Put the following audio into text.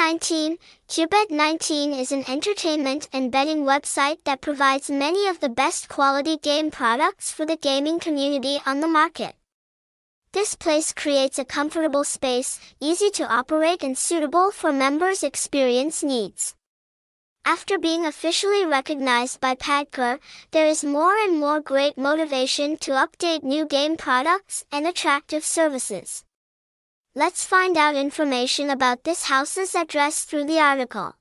19, Kubet19 is an entertainment and betting website that provides many of the best quality game products for the gaming community on the market. This place creates a comfortable space, easy to operate and suitable for members' experience needs. After being officially recognized by PAGCOR, there is more and more great motivation to update new game products and attractive services. Let's find out information about this house's address through the article.